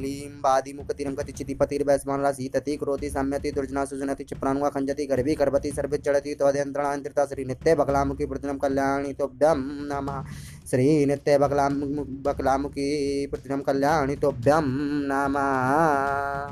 लीं बादिमुखतिरं कतिचितिपतिर्वैस्मानरासि तति क्रोति सम्यति दुर्जना सुजनति चिप्रानुगा खंजति गर्भी गर्भति सर्वे जड़ति त्वद्यन्त्रणान्तरिता श्री नित्य बकलामुखी प्रतिदिनं कल्याणि तोभ्यं नमः। श्री नित्य बकलाम, बकलामुखी प्रतिदिनं कल्याणि तोभ्यं नमः।